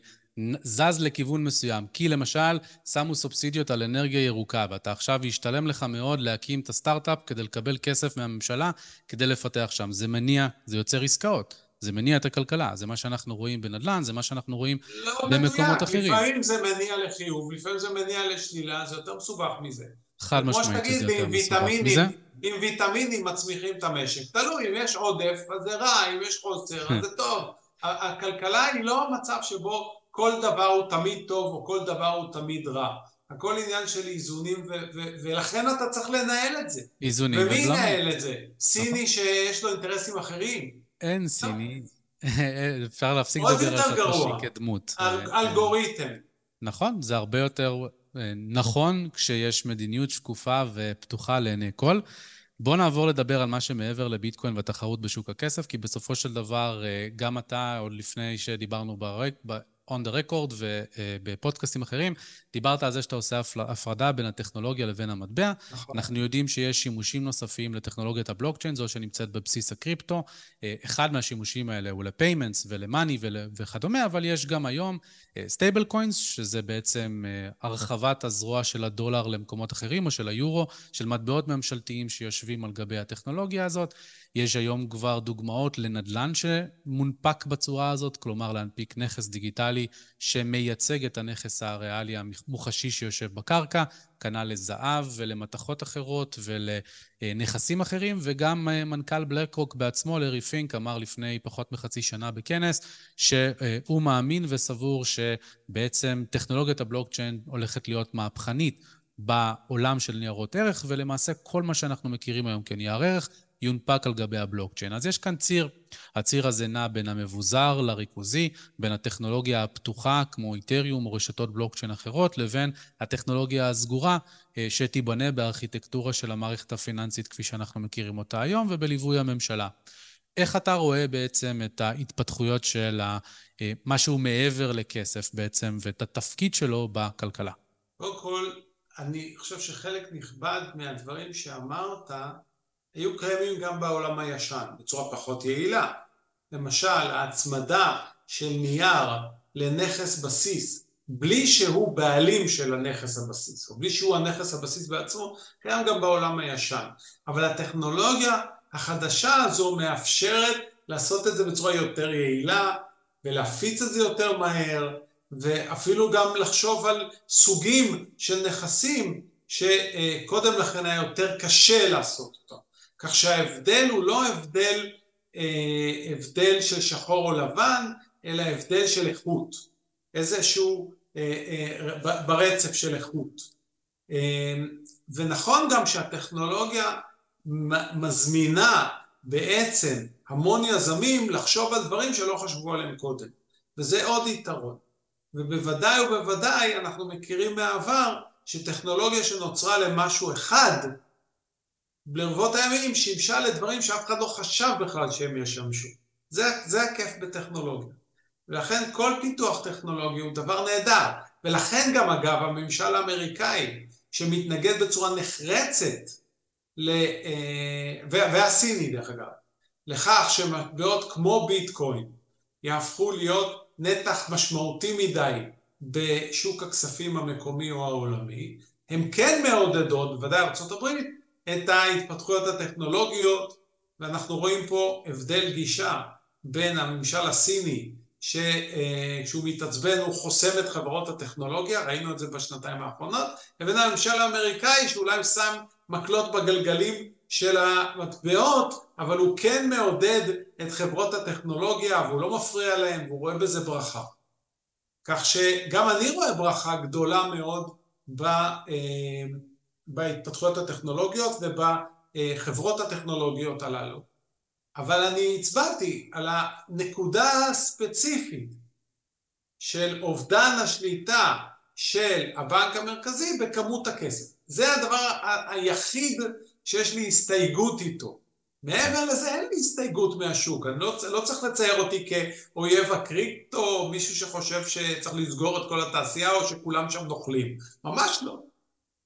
זז לכיוון מסוים. כי למשל, שמו סובסידיות על אנרגיה ירוקה, ואתה עכשיו ישתלם לך מאוד להקים את הסטארט-אפ כדי לקבל כסף מהממשלה כדי לפתח שם. זה מניע, זה יוצר עסקאות. זה מניע את הכלכלה, זה מה שאנחנו רואים בנדל"ן, זה מה שאנחנו רואים לא במקומות מדויק. אחרים. לפעמים זה מניע לחיוב, לפעמים זה מניע לשלילה, זה יותר מסובך מזה. חד משמעית שזה יותר מסובך מזה. עם ויטמינים מצמיחים את המשק. תלוי, אם יש עודף, אז זה רע, אם יש חוסר, אז זה טוב. ה- הכלכלה היא לא מצב שבו כל דבר הוא תמיד טוב או כל דבר הוא תמיד רע. הכל עניין של איזונים, ו- ו- ולכן אתה צריך לנהל את זה. איזונים ומי. ינהל את זה? סיני שיש לו אינטרסים אחרים? אין סיני. אפשר להפסיק לדבר על. סטושי כדמות. אל- אה, אלגוריתם. נכון, זה הרבה יותר אה, נכון כשיש מדיניות שקופה ופתוחה לעיני כל. בואו נעבור לדבר על מה שמעבר לביטקוין והתחרות בשוק הכסף, כי בסופו של דבר, אה, גם אתה, עוד לפני שדיברנו ברק, on the record ובפודקאסטים אחרים, דיברת על זה שאתה עושה הפרדה בין הטכנולוגיה לבין המטבע. נכון. אנחנו יודעים שיש שימושים נוספים לטכנולוגיית הבלוקצ'יין, זו שנמצאת בבסיס הקריפטו. אה, אחד מהשימושים האלה הוא ל-payments ול-money ול- וכדומה, אבל יש גם היום stable coins, שזה בעצם אה, הרחבת הזרוע של הדולר למקומות אחרים, או של היורו, של מטבעות ממשלתיים שיושבים על גבי הטכנולוגיה הזאת. יש היום כבר דוגמאות לנדל"ן שמונפק בצורה הזאת, כלומר להנפיק נכס דיגיטלי שמייצג את הנכס הריאלי המוחשי שיושב בקרקע, כנ"ל לזהב ולמתכות אחרות ולנכסים אחרים, וגם אה, מנכ"ל בלק רוק בעצמו, לארי פינק, אמר לפני פחות מחצי שנה בכנס, שהוא מאמין וסבור שבעצם טכנולוגיית הבלוקצ'יין הולכת להיות מהפכנית בעולם של ניירות ערך, ולמעשה כל מה שאנחנו מכירים היום כנייר ערך יונפק על גבי הבלוקצ'יין. אז יש כאן ציר. הציר הזה נע בין המבוזר לריכוזי, בין הטכנולוגיה הפתוחה, כמו איתריום או רשתות בלוקצ'יין אחרות, לבין הטכנולוגיה הסגורה, אה, שתיבנה בארכיטקטורה של המערכת הפיננסית כפי שאנחנו מכירים אותה היום, ובליווי הממשלה. איך אתה רואה בעצם את ההתפתחויות של אה, משהו מעבר לכסף בעצם, ואת התפקיד שלו בכלכלה? קודם כל, אני חושב שחלק נכבד מהדברים שאמרת היו קיימים גם בעולם הישן, בצורה פחות יעילה. למשל, ההצמדה של נייר לנכס בסיס, בלי שהוא בעלים של הנכס הבסיס, או בלי שהוא הנכס הבסיס בעצמו, קיים גם בעולם הישן. אבל הטכנולוגיה החדשה הזו מאפשרת לעשות את זה בצורה יותר יעילה, ולהפיץ את זה יותר מהר, ואפילו גם לחשוב על סוגים של נכסים שקודם לכן היה יותר קשה לעשות אותם. כך שההבדל הוא לא הבדל, אה, הבדל של שחור או לבן, אלא הבדל של איכות. איזשהו אה, אה, ברצף של איכות. אה, ונכון גם שהטכנולוגיה מזמינה בעצם המון יזמים לחשוב על דברים שלא חשבו עליהם קודם. וזה עוד יתרון. ובוודאי ובוודאי אנחנו מכירים מהעבר שטכנולוגיה שנוצרה למשהו אחד, ברבות הימים שימשה לדברים שאף אחד לא חשב בכלל שהם ישמשו. זה, זה הכיף בטכנולוגיה. ולכן כל פיתוח טכנולוגי הוא דבר נהדר. ולכן גם אגב הממשל האמריקאי שמתנגד בצורה נחרצת, ל, והסיני דרך אגב, לכך שמטבעות כמו ביטקוין יהפכו להיות נתח משמעותי מדי בשוק הכספים המקומי או העולמי, הם כן מעודדות, בוודאי ארה"ב, את ההתפתחויות הטכנולוגיות, ואנחנו רואים פה הבדל גישה בין הממשל הסיני, שכשהוא מתעצבן הוא חוסם את חברות הטכנולוגיה, ראינו את זה בשנתיים האחרונות, לבין הממשל האמריקאי שאולי שם מקלות בגלגלים של המטבעות, אבל הוא כן מעודד את חברות הטכנולוגיה והוא לא מפריע להם והוא רואה בזה ברכה. כך שגם אני רואה ברכה גדולה מאוד בהתפתחויות הטכנולוגיות ובחברות הטכנולוגיות הללו. אבל אני הצבעתי על הנקודה הספציפית של אובדן השליטה של הבנק המרכזי בכמות הכסף. זה הדבר היחיד שיש לי הסתייגות איתו. מעבר לזה אין לי הסתייגות מהשוק, אני לא, לא צריך לצייר אותי כאויב הקריפטו, מישהו שחושב שצריך לסגור את כל התעשייה או שכולם שם נוכלים, ממש לא.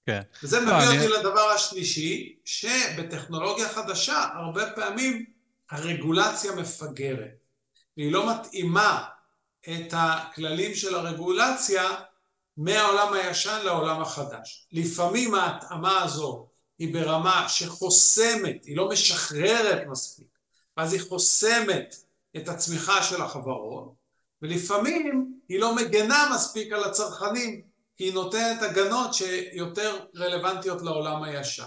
כן. וזה לא, מביא אותי. לדבר השלישי, שבטכנולוגיה חדשה הרבה פעמים הרגולציה מפגרת, והיא לא מתאימה את הכללים של הרגולציה מהעולם הישן לעולם החדש. לפעמים ההתאמה הזו היא ברמה שחוסמת, היא לא משחררת מספיק, ואז היא חוסמת את הצמיחה של החברות, ולפעמים היא לא מגנה מספיק על הצרכנים, היא נותנת הגנות שיותר רלוונטיות לעולם הישן.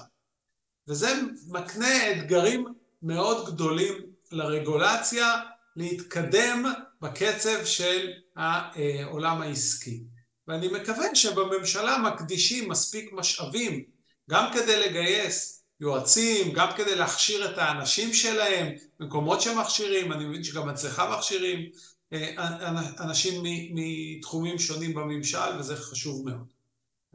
וזה מקנה אתגרים מאוד גדולים לרגולציה להתקדם בקצב של העולם העסקי. ואני מקווה שבממשלה מקדישים מספיק משאבים גם כדי לגייס יועצים, גם כדי להכשיר את האנשים שלהם, מקומות שמכשירים, אני מבין שגם אצלך מכשירים אנשים מתחומים שונים בממשל וזה חשוב מאוד.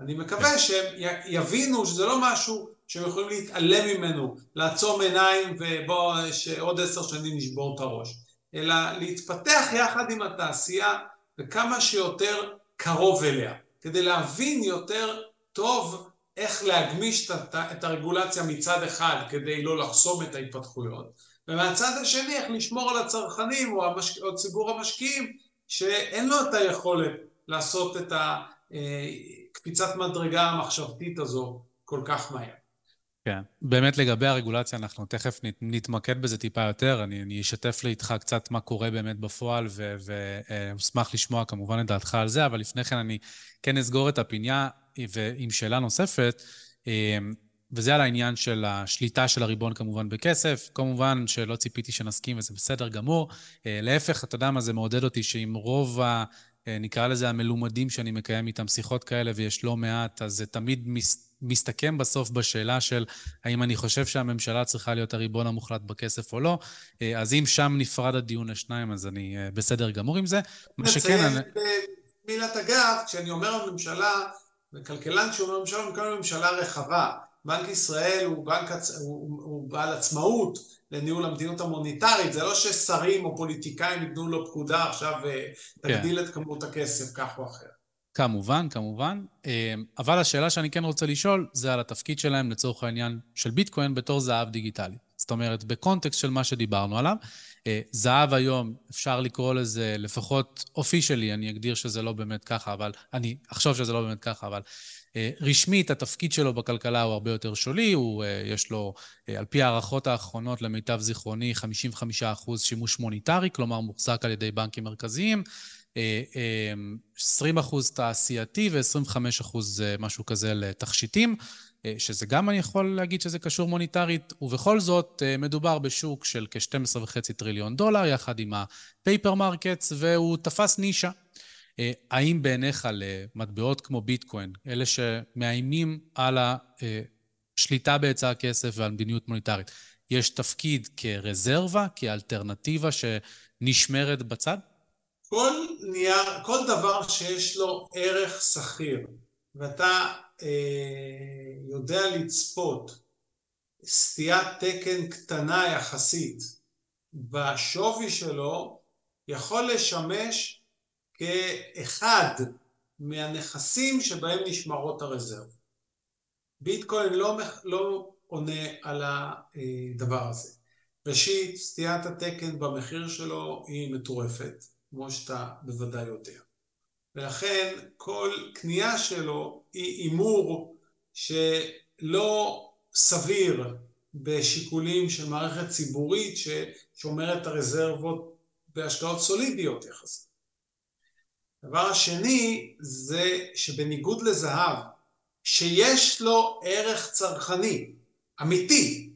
אני מקווה שהם יבינו שזה לא משהו שהם יכולים להתעלם ממנו, לעצום עיניים ובואו שעוד עשר שנים נשבור את הראש, אלא להתפתח יחד עם התעשייה וכמה שיותר קרוב אליה, כדי להבין יותר טוב איך להגמיש את הרגולציה מצד אחד כדי לא לחסום את ההתפתחויות, ומהצד השני איך לשמור על הצרכנים או, המשק... או ציבור המשקיעים שאין לו את היכולת לעשות את הקפיצת אה, מדרגה המחשבתית הזו כל כך מהר. כן, באמת לגבי הרגולציה, אנחנו תכף נתמקד בזה טיפה יותר. אני, אני אשתף לי איתך קצת מה קורה באמת בפועל, ואשמח אה, לשמוע כמובן את דעתך על זה, אבל לפני כן אני כן אסגור את הפינה ועם שאלה נוספת, אה, וזה על העניין של השליטה של הריבון כמובן בכסף. כמובן שלא ציפיתי שנסכים וזה בסדר גמור. אה, להפך, אתה יודע מה, זה מעודד אותי שעם רוב ה... נקרא לזה המלומדים שאני מקיים איתם שיחות כאלה, ויש לא מעט, אז זה תמיד מס... מסתכם בסוף בשאלה של האם אני חושב שהממשלה צריכה להיות הריבון המוחלט בכסף או לא. אה, אז אם שם נפרד הדיון לשניים, אז אני אה, בסדר גמור עם זה. מה שכן... אני... במילת אגב, כשאני אומר הממשלה, וכלכלן כשאומר ממשלה, הוא מתכוון ממשלה רחבה. בנק ישראל הוא, בנק, הוא, הוא בעל עצמאות לניהול המדיניות המוניטרית, זה לא ששרים או פוליטיקאים ייתנו לו פקודה עכשיו ותגדיל אה, כן. את כמות הכסף כך או אחר. כמובן, כמובן. אה, אבל השאלה שאני כן רוצה לשאול, זה על התפקיד שלהם לצורך העניין של ביטקוין בתור זהב דיגיטלי. זאת אומרת, בקונטקסט של מה שדיברנו עליו, אה, זהב היום, אפשר לקרוא לזה לפחות officially, אני אגדיר שזה לא באמת ככה, אבל אני אחשוב שזה לא באמת ככה, אבל רשמית התפקיד שלו בכלכלה הוא הרבה יותר שולי, הוא, יש לו, על פי הערכות האחרונות, למיטב זיכרוני, 55% שימוש מוניטרי, כלומר מוחזק על ידי בנקים מרכזיים. 20 אחוז תעשייתי ו-25 אחוז משהו כזה לתכשיטים, שזה גם אני יכול להגיד שזה קשור מוניטרית, ובכל זאת מדובר בשוק של כ-12.5 טריליון דולר, יחד עם ה-paper markets, והוא תפס נישה. האם בעיניך למטבעות כמו ביטקוין, אלה שמאיימים על השליטה בהיצע הכסף ועל מדיניות מוניטרית, יש תפקיד כרזרבה, כאלטרנטיבה שנשמרת בצד? כל נייר, כל דבר שיש לו ערך שכיר ואתה אה, יודע לצפות סטיית תקן קטנה יחסית בשווי שלו יכול לשמש כאחד מהנכסים שבהם נשמרות הרזרבות. ביטקוין לא, לא עונה על הדבר הזה. ראשית, סטיית התקן במחיר שלו היא מטורפת. כמו שאתה בוודאי יודע. ולכן כל קנייה שלו היא הימור שלא סביר בשיקולים של מערכת ציבורית ששומרת את הרזרבות בהשקעות סולידיות יחסית. הדבר השני זה שבניגוד לזהב, שיש לו ערך צרכני, אמיתי,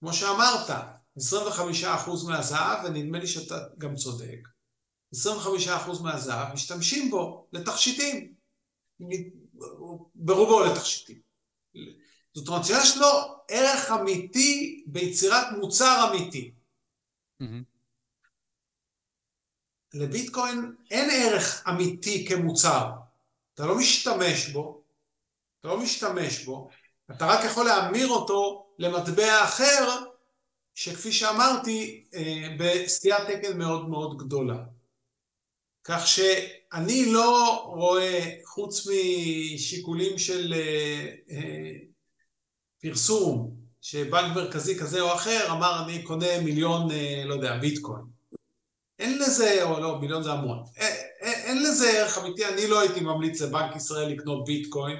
כמו שאמרת, 25% מהזהב, ונדמה לי שאתה גם צודק, 25% מהזהב משתמשים בו לתכשיטים, ברובו לתכשיטים. זאת אומרת שיש לו ערך אמיתי ביצירת מוצר אמיתי. Mm-hmm. לביטקוין אין ערך אמיתי כמוצר. אתה לא משתמש בו, אתה לא משתמש בו, אתה רק יכול להמיר אותו למטבע אחר שכפי שאמרתי, בסטיית תקן מאוד מאוד גדולה. כך שאני לא רואה, חוץ משיקולים של פרסום, שבנק מרכזי כזה או אחר אמר אני קונה מיליון, לא יודע, ביטקוין. אין לזה, או לא, מיליון זה המון, אין לזה ערך אמיתי, אני לא הייתי ממליץ לבנק ישראל לקנות ביטקוין,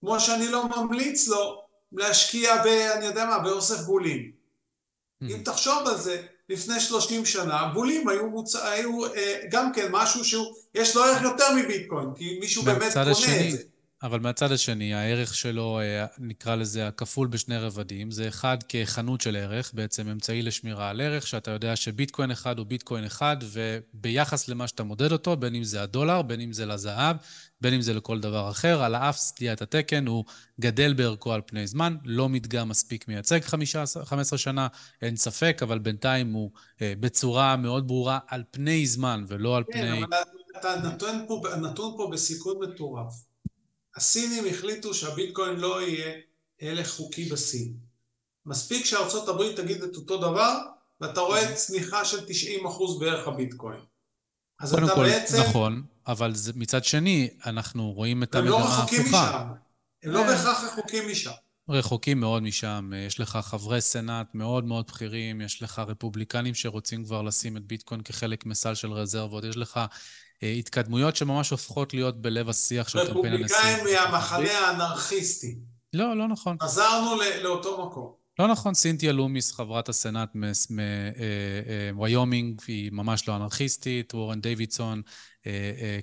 כמו שאני לא ממליץ לו להשקיע ב... אני יודע מה, באוסף בולים. Mm-hmm. אם תחשוב על זה, לפני 30 שנה, בולים היו, מוצ... היו אה, גם כן משהו שהוא, יש לו ערך יותר מביטקוין, כי מישהו באמת קונה השני, את זה. אבל מהצד השני, הערך שלו, אה, נקרא לזה, הכפול בשני רבדים, זה אחד כחנות של ערך, בעצם אמצעי לשמירה על ערך, שאתה יודע שביטקוין אחד הוא ביטקוין אחד, וביחס למה שאתה מודד אותו, בין אם זה הדולר, בין אם זה לזהב, בין אם זה לכל דבר אחר, על האף סטיית התקן, הוא גדל בערכו על פני זמן, לא מדגם מספיק מייצג 15 שנה, אין ספק, אבל בינתיים הוא אה, בצורה מאוד ברורה על פני זמן ולא על כן, פני... כן, אבל אתה נתון פה, נתון פה בסיכון מטורף. הסינים החליטו שהביטקוין לא יהיה הלך חוקי בסין. מספיק שארצות הברית תגיד את אותו דבר, ואתה רואה צניחה של 90% בערך הביטקוין. אז אתה כל, בעצם... נכון, אבל זה, מצד שני, אנחנו רואים את המגמה ההפוכה. הם לא רחוקים משם. הם לא בהכרח רחוקים משם. רחוקים מאוד משם. יש לך חברי סנאט מאוד מאוד בכירים, יש לך רפובליקנים שרוצים כבר לשים את ביטקוין כחלק מסל של רזרבות, יש לך אה, התקדמויות שממש הופכות להיות בלב השיח של קמפיין הנשיא. רפובליקאים מהמחנה האנרכיסטי. לא, לא נכון. חזרנו לאותו מקום. לא נכון, סינתיה לומיס, חברת הסנאט מוויומינג, אה, אה, היא ממש לא אנרכיסטית, וורן דיווידסון,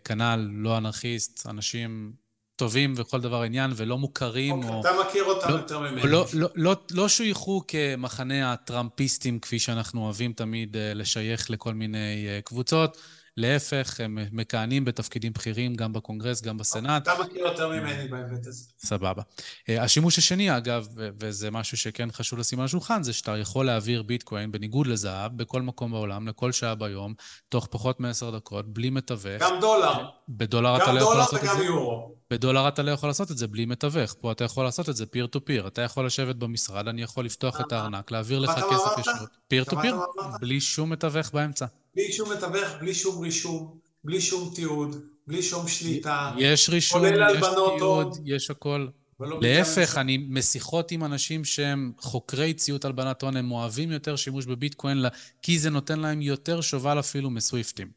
כנ"ל, לא אנרכיסט, אנשים טובים וכל דבר עניין, ולא מוכרים. אוקיי, או... אתה מכיר אותם לא, יותר ממני. לא, לא, לא, לא שויכו כמחנה הטראמפיסטים, כפי שאנחנו אוהבים תמיד לשייך לכל מיני קבוצות. להפך, הם מכהנים בתפקידים בכירים גם בקונגרס, גם בסנאט. אתה מכיר יותר ממני בהיבט הזה. סבבה. אה, השימוש השני, אגב, וזה משהו שכן חשוב לשים על השולחן, זה שאתה יכול להעביר ביטקוין בניגוד לזהב, בכל מקום בעולם, לכל שעה ביום, תוך פחות מעשר דקות, בלי מתווך. גם דולר. בדולר אתה לא יכול לעשות את זה. גם דולר וגם יורו. בדולר אתה לא יכול לעשות את זה בלי מתווך. פה אתה יכול לעשות את זה peer to peer. אתה יכול לשבת במשרד, אני יכול לפתוח את הארנק, להעביר לך כסף ישירות. peer to peer, בלי שום מתווך באמצע. בלי שום מתווך, בלי שום רישום, בלי שום תיעוד, בלי שום שליטה. יש רישום, יש תיעוד, יש הכל. להפך, אני משיחות עם אנשים שהם חוקרי ציות הלבנת הון, הם אוהבים יותר שימוש בביטקוין, כי זה נותן להם יותר שובל אפילו מסוויפטים.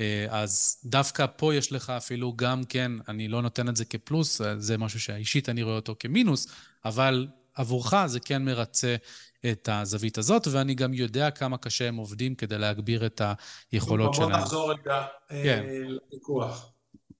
אה, אז דווקא פה יש לך אפילו גם כן, אני לא נותן את זה כפלוס, זה משהו שהאישית אני רואה אותו כמינוס, אבל עבורך זה כן מרצה את הזווית הזאת, ואני גם יודע כמה קשה הם עובדים כדי להגביר את היכולות שלהם. בוא נחזור רגע אה, כן. לפיקוח.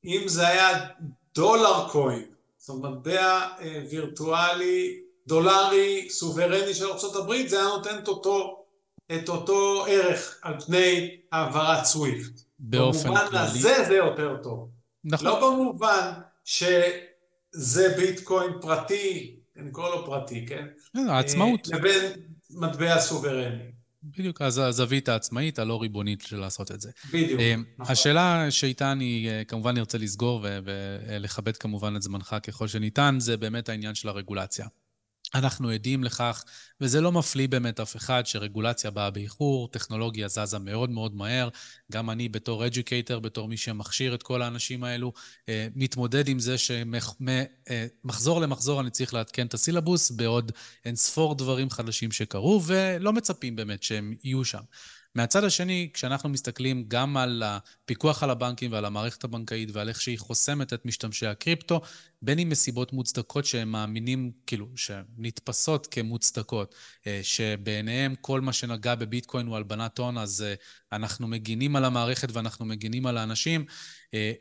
אם זה היה דולר קוין, זאת אומרת מטבע אה, וירטואלי, דולרי, סוברני של ארה"ב, זה היה נותן את אותו, את אותו ערך על פני העברת סוויפט. באופן כללי. במובן הזה זה יותר טוב. נכון. לא במובן שזה ביטקוין פרטי, אני קורא לו פרטי, כן? כן העצמאות. אה, לבין מטבע סוברני. בדיוק, אז הזווית העצמאית הלא ריבונית של לעשות את זה. בדיוק, אה, נכון. השאלה שאיתה אני אה, כמובן ארצה לסגור ולכבד כמובן את זמנך ככל שניתן, זה באמת העניין של הרגולציה. אנחנו עדים לכך, וזה לא מפליא באמת אף אחד, שרגולציה באה באיחור, טכנולוגיה זזה מאוד מאוד מהר. גם אני בתור אדיוקייטר, בתור מי שמכשיר את כל האנשים האלו, אה, מתמודד עם זה שמחזור למחזור אני צריך לעדכן את הסילבוס בעוד אין ספור דברים חדשים שקרו, ולא מצפים באמת שהם יהיו שם. מהצד השני, כשאנחנו מסתכלים גם על הפיקוח על הבנקים ועל המערכת הבנקאית ועל איך שהיא חוסמת את משתמשי הקריפטו, בין אם מסיבות מוצדקות שהם מאמינים, כאילו, שנתפסות כמוצדקות, אה, שבעיניהם כל מה שנגע בביטקוין הוא הלבנת הון, אז אה, אנחנו מגינים על המערכת ואנחנו מגינים על האנשים. אה,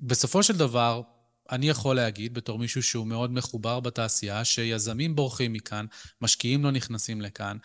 בסופו של דבר, אני יכול להגיד, בתור מישהו שהוא מאוד מחובר בתעשייה, שיזמים בורחים מכאן, משקיעים לא נכנסים לכאן,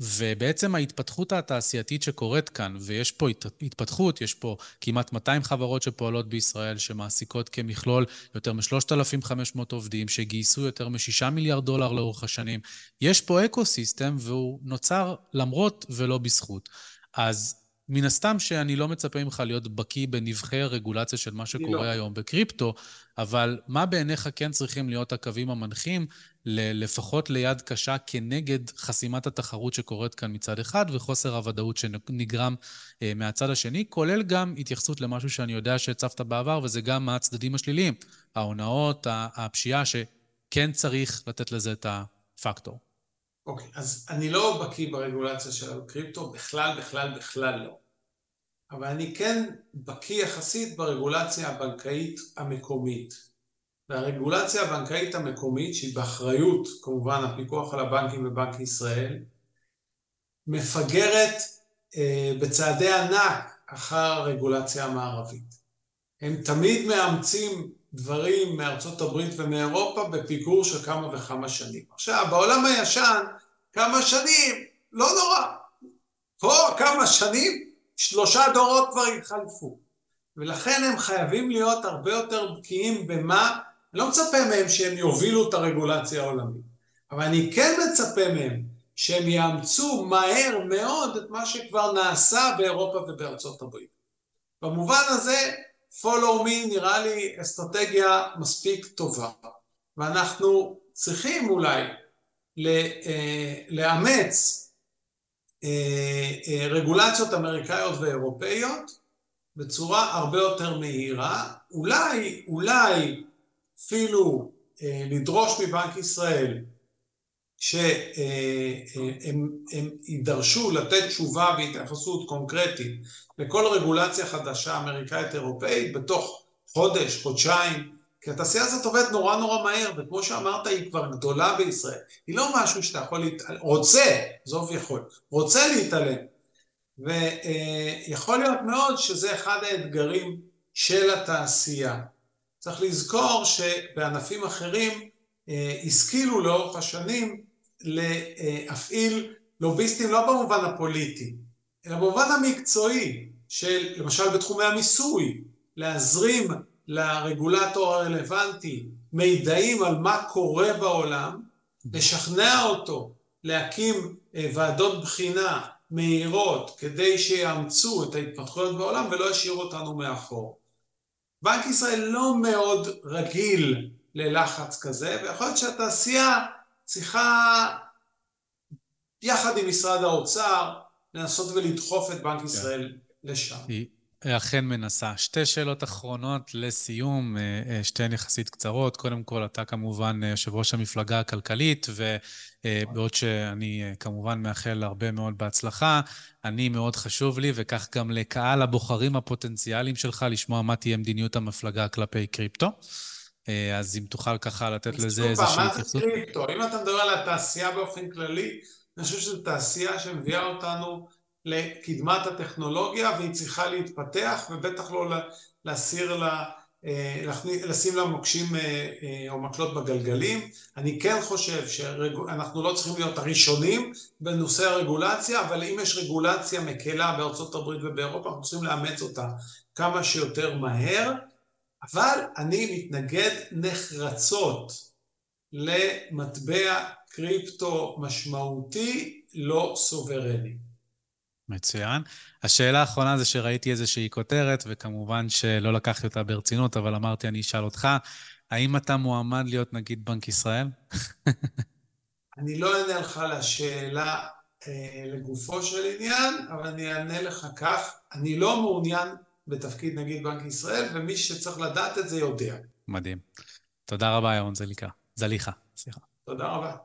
ובעצם ההתפתחות התעשייתית שקורית כאן, ויש פה התפתחות, יש פה כמעט 200 חברות שפועלות בישראל, שמעסיקות כמכלול יותר מ-3,500 עובדים, שגייסו יותר מ-6 מיליארד דולר לאורך השנים. יש פה ecosystem, והוא נוצר למרות ולא בזכות. אז מן הסתם שאני לא מצפה ממך להיות בקיא בנבכי הרגולציה של מה שקורה לא. היום בקריפטו, אבל מה בעיניך כן צריכים להיות הקווים המנחים, לפחות ליד קשה כנגד חסימת התחרות שקורית כאן מצד אחד, וחוסר הוודאות שנגרם אה, מהצד השני, כולל גם התייחסות למשהו שאני יודע שהצפת בעבר, וזה גם הצדדים השליליים, ההונאות, הפשיעה, שכן צריך לתת לזה את הפקטור. אוקיי, okay, אז אני לא בקיא ברגולציה של הקריפטו, בכלל, בכלל, בכלל לא. אבל אני כן בקיא יחסית ברגולציה הבנקאית המקומית. והרגולציה הבנקאית המקומית, שהיא באחריות כמובן הפיקוח על הבנקים ובנק ישראל, מפגרת אה, בצעדי ענק אחר הרגולציה המערבית. הם תמיד מאמצים דברים מארצות הברית ומאירופה בפיגור של כמה וכמה שנים. עכשיו, בעולם הישן, כמה שנים, לא נורא. פה כמה שנים, שלושה דורות כבר התחלפו. ולכן הם חייבים להיות הרבה יותר בקיאים במה, אני לא מצפה מהם שהם יובילו את הרגולציה העולמית, אבל אני כן מצפה מהם שהם יאמצו מהר מאוד את מה שכבר נעשה באירופה ובארצות הברית. במובן הזה, follow me נראה לי אסטרטגיה מספיק טובה, ואנחנו צריכים אולי אה, לאמץ אה, אה, רגולציות אמריקאיות ואירופאיות בצורה הרבה יותר מהירה, אולי, אולי אפילו לדרוש מבנק ישראל שהם יידרשו לתת תשובה והתייחסות קונקרטית לכל רגולציה חדשה אמריקאית אירופאית בתוך חודש, חודשיים, כי התעשייה הזאת עובדת נורא נורא מהר, וכמו שאמרת, היא כבר גדולה בישראל. היא לא משהו שאתה יכול להתעלם, רוצה, עזוב יכול, רוצה להתעלם. ויכול להיות מאוד שזה אחד האתגרים של התעשייה. צריך לזכור שבענפים אחרים אה, השכילו לאורך השנים להפעיל לוביסטים לא במובן הפוליטי, אלא במובן המקצועי של למשל בתחומי המיסוי, להזרים לרגולטור הרלוונטי מידעים על מה קורה בעולם, לשכנע אותו להקים אה, ועדות בחינה מהירות כדי שיאמצו את ההתפתחויות בעולם ולא ישאירו אותנו מאחור. בנק ישראל לא מאוד רגיל ללחץ כזה, ויכול להיות שהתעשייה צריכה יחד עם משרד האוצר לנסות ולדחוף את בנק כן. ישראל לשם. אכן מנסה. שתי שאלות אחרונות לסיום, אה, אה, שתיהן יחסית קצרות. קודם כל, אתה כמובן אה, יושב ראש המפלגה הכלכלית, ובעוד שאני כמובן מאחל הרבה מאוד בהצלחה, אני מאוד חשוב לי, וכך גם לקהל הבוחרים הפוטנציאליים שלך, לשמוע מה תהיה מדיניות המפלגה כלפי קריפטו. אז אם תוכל ככה לתת לזה איזושהי התייחסות. מה זה קריפטו? אם אתה מדבר על התעשייה באופן כללי, אני חושב שזו תעשייה שמביאה אותנו לקדמת הטכנולוגיה והיא צריכה להתפתח ובטח לא להסיר לה, אה, לשים לה מוקשים אה, אה, או מקלות בגלגלים. אני כן חושב שאנחנו לא צריכים להיות הראשונים בנושא הרגולציה, אבל אם יש רגולציה מקלה בארצות הברית ובאירופה, אנחנו צריכים לאמץ אותה כמה שיותר מהר, אבל אני מתנגד נחרצות למטבע קריפטו משמעותי לא סוברני. מצוין. השאלה האחרונה זה שראיתי איזושהי כותרת, וכמובן שלא לקחתי אותה ברצינות, אבל אמרתי, אני אשאל אותך, האם אתה מועמד להיות נגיד בנק ישראל? אני לא אענה לך לשאלה אה, לגופו של עניין, אבל אני אענה לך כך, אני לא מעוניין בתפקיד נגיד בנק ישראל, ומי שצריך לדעת את זה יודע. מדהים. תודה רבה, ירון זליקה. זליכה, סליחה. תודה רבה.